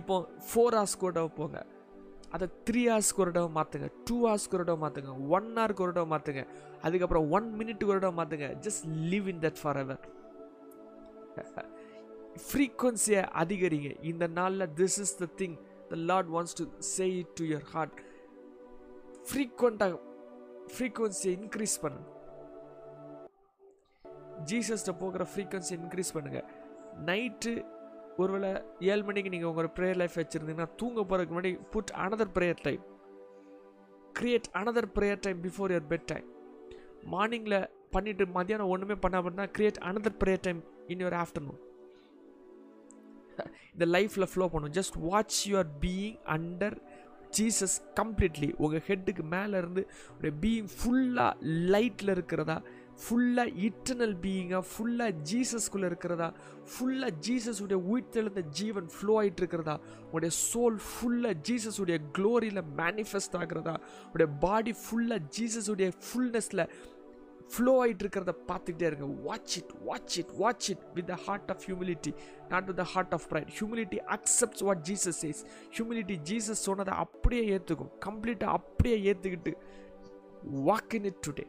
இப்போ ஃபோர் ஹார்ஸ் கூட போங்க. அதை த்ரீ ஹார்ஸ்க்கு ஒரு இடம் மாற்றுங்க டூ ஹார்ஸ்க்கு ஒரு இடம் மாற்றுங்க ஒன் ஹவருக்கு ஒரு இடம் மாற்றுங்க அதுக்கப்புறம் ஒன் மினிட்டுக்கு ஒரு இடம் மாற்றுங்க just live in that for ever ஃப்ரீக்குவன்சியை அதிகரிங்க. இந்த நாளில் this is the thing the Lord wants to say it to your heart ஃப்ரீக்வெண்ட்டாக ஃப்ரீக்குவன்சியை இன்க்ரீஸ் பண்ணுங்க ஜீசஸ்ட போகிற ஃப்ரீக்குவன்சி இன்க்ரீஸ் பண்ணுங்கள் நைட்டு ஒருவேளை ஏழு மணிக்கு நீங்கள் உங்கள் ப்ரேயர் லைஃப் வச்சுருந்தீங்கன்னா தூங்க போகிறதுக்கு முன்னாடி put another prayer time create another prayer time before your bed time மார்னிங்கில் பண்ணிவிட்டு மத்தியானம் ஒன்றுமே பண்ணாமன்னா create another prayer time in your afternoon இந்த லைஃப்பில் ஃப்ளோ பண்ணும். Just watch your being under Jesus completely உங்கள் ஹெட்டுக்கு மேலே இருந்து உடைய பீயிங் ஃபுல்லாக லைட்டில் இருக்கிறதா? ஃபுல்லாக இட்டர்னல் பீயிங்காக ஃபுல்லாக ஜீசஸ்குள்ளே இருக்கிறதா? ஃபுல்லாக ஜீசஸுடைய உயிர்த்தெழுந்த ஜீவன் ஃப்ளோ ஆகிட்டு இருக்கிறதா? உடைய சோல் ஃபுல்லாக ஜீசஸுடைய க்ளோரியில் மேனிஃபெஸ்ட் ஆகிறதா? உடைய பாடி ஃபுல்லாக ஜீசஸுடைய ஃபுல்னஸில் ஃப்ளோ ஆகிட்டு இருக்கிறத பார்த்துக்கிட்டே இருங்க. Watch it watch it watch it with the heart of humility not with the heart of pride humility accepts what Jesus says humility Jesus சொன்னதை அப்படியே ஏற்றுக்கும் கம்ப்ளீட்டாக அப்படியே ஏற்றுக்கிட்டு walk in it today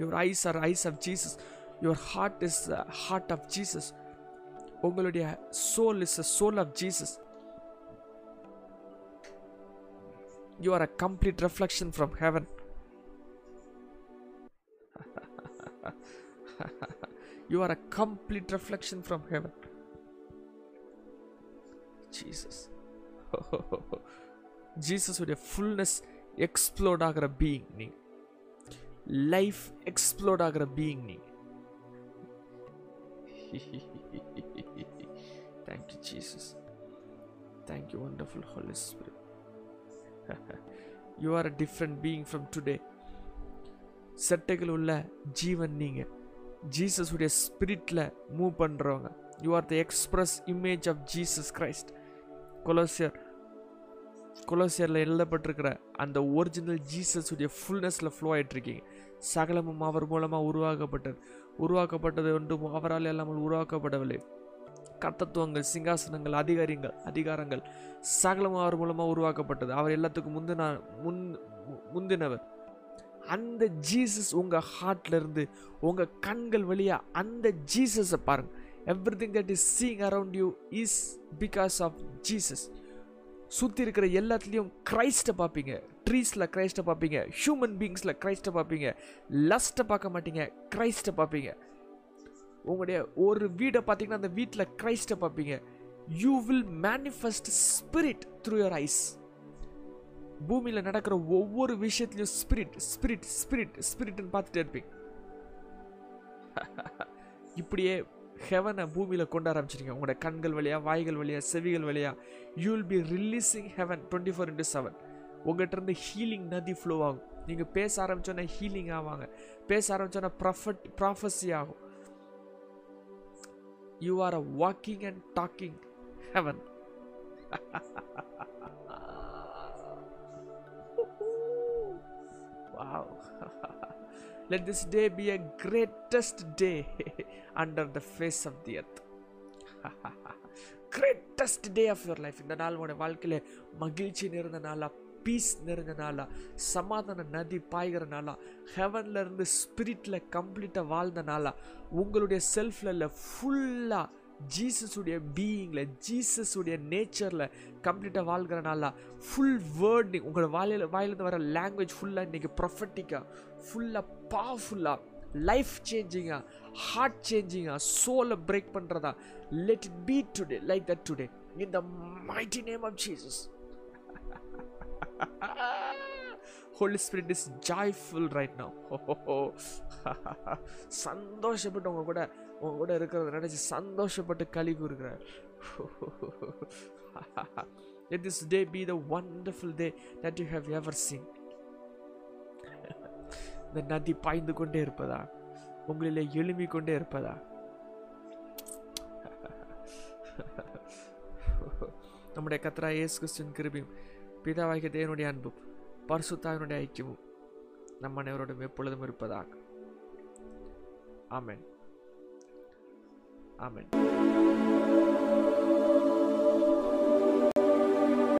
your eyes are eyes of Jesus your heart is heart of Jesus உங்களுடைய soul is a soul of Jesus you are a complete reflection from heaven. you are a complete reflection from heaven. Jesus. Jesus உடைய ஃபுல்னஸ் எக்ஸ்ப்ளோர்ட் ஆகிற பீயிங் நீ லைஃப் எக்ஸ்ப்ளோர்ட் ஆகிற பீயிங் நீ thank you Jesus thank you wonderful holy spirit You are a different being from today செட்டைகள் உள்ள ஜீவன் நீங்கள் ஜீசஸுடைய ஸ்பிரிட்டில் மூவ் பண்ணுறவங்க you are the express image of Jesus Christ கொலோசியர் கொலோசியரில் எழுதப்பட்டிருக்கிற அந்த ஒரிஜினல் ஜீசஸுடைய ஃபுல்னஸில் ஃப்ளோ ஆகிட்டுருக்கீங்க சகலமும் அவர் மூலமாக உருவாக்கப்பட்டது. உருவாக்கப்பட்டது ஒன்றும் அவரால் இல்லாமல் உருவாக்கப்படவில்லை. கர்த்தத்துவங்கள் சிங்காசனங்கள் அதிகாரிகள் அதிகாரங்கள் சகலமும் அவர் மூலமாக உருவாக்கப்பட்டது. அவர் எல்லாத்துக்கும் முந்தின முன் முந்தினவர். அந்த ஜீசஸ் உங்கள் ஹார்ட்ல இருந்து உங்கள் கண்கள் வழியாக அந்த ஜீசஸை பாருங்க. Every thing that is seeing around you is because of Jesus சுற்றி இருக்கிற எல்லாத்துலேயும் கிரைஸ்ட்டை பார்ப்பீங்க. ட்ரீஸில் கிரைஸ்ட்டை பார்ப்பீங்க. ஹியூமன் பீங்ஸில் கிரைஸ்ட்டை பார்ப்பீங்க. லஸ்ட்டை பார்க்க மாட்டீங்க. கிரைஸ்ட்டை பார்ப்பீங்க. உங்களுடைய ஒரு வீடை பார்த்தீங்கன்னா அந்த வீட்டில் கிரைஸ்ட்டை பார்ப்பீங்க. You will manifest spirit through your eyes பூமியில் நடக்கிற ஒவ்வொரு விஷயத்துலையும் ஸ்பிரிட் ஸ்பிரிட் ஸ்பிரிட் ஸ்பிரிட்னு பார்த்துட்டே இருப்பீங்க. இப்படியே ஹெவனை பூமியில் கொண்டு ஆரம்பிச்சிருங்க. உங்களோட கண்கள் வழியா வாய்கள் வழியா செவிகள் வழியா you will be releasing heaven twenty four into seven உங்கள்கிட்ட இருந்து ஹீலிங் நதி ஃப்ளோ ஆகும். நீங்கள் பேச ஆரம்பித்தோன்னே ஹீலிங் ஆவாங்க. பேச ஆரம்பித்தோன்னே ப்ரஃபட் ப்ராஃபஸி ஆகும். You are a walking and talking heaven. wow. Let this day be a greatest day under the face of the earth. greatest day of your life. இந்த நாள் உடைய வாழ்க்கையில மகிழ்ச்சி நிறைந்த நாளா பீஸ் நிறைந்த சமாதான நதி பாய்கிற நாளா ஹெவன்ல இருந்து ஸ்பிரிட்ல கம்ப்ளீட்டா வாழ்ந்த உங்களுடைய செல்ஃப்ல இல்லை ஃபுல்லா ஜீசஸுடைய பீயிங்கில் ஜீசஸுடைய நேச்சரில் கம்ப்ளீட்டாக வாழ்கிறனால ஃபுல் வேர்ட் உங்களோட வாயில வாயிலிருந்து வர லாங்குவேஜ் ஃபுல்லாக இன்றைக்கி ப்ரொஃபட்டிக்காக ஃபுல்லாக பவர்ஃபுல்லாக லைஃப் சேஞ்சிங்காக ஹார்ட் சேஞ்சிங்காக சோலை பிரேக் பண்ணுறதா let it be today like that today in the mighty name of Jesus Holy Spirit is joyful right now சந்தோஷப்பட்டு உங்க கூட உங்க கூட இருக்கிறத நினைச்சு சந்தோஷப்பட்டு களி கூறுகிறார் let this day be the wonderful day that you have ever seen இந்த நதி பாய்ந்து கொண்டே இருப்பதா? உங்களிலே எழுமி கொண்டே இருப்பதா? நம்முடைய கத்ரா ஏஸ் கிறிஸ்டின் கிருபியும் பிதாவாகிய தேவனுடைய அன்பும் பரிசுத்தாவினுடைய ஐக்கியமும் நம்ம அனைவரோடும் எப்பொழுதும் இருப்பதாக ஆமென் ஆமென்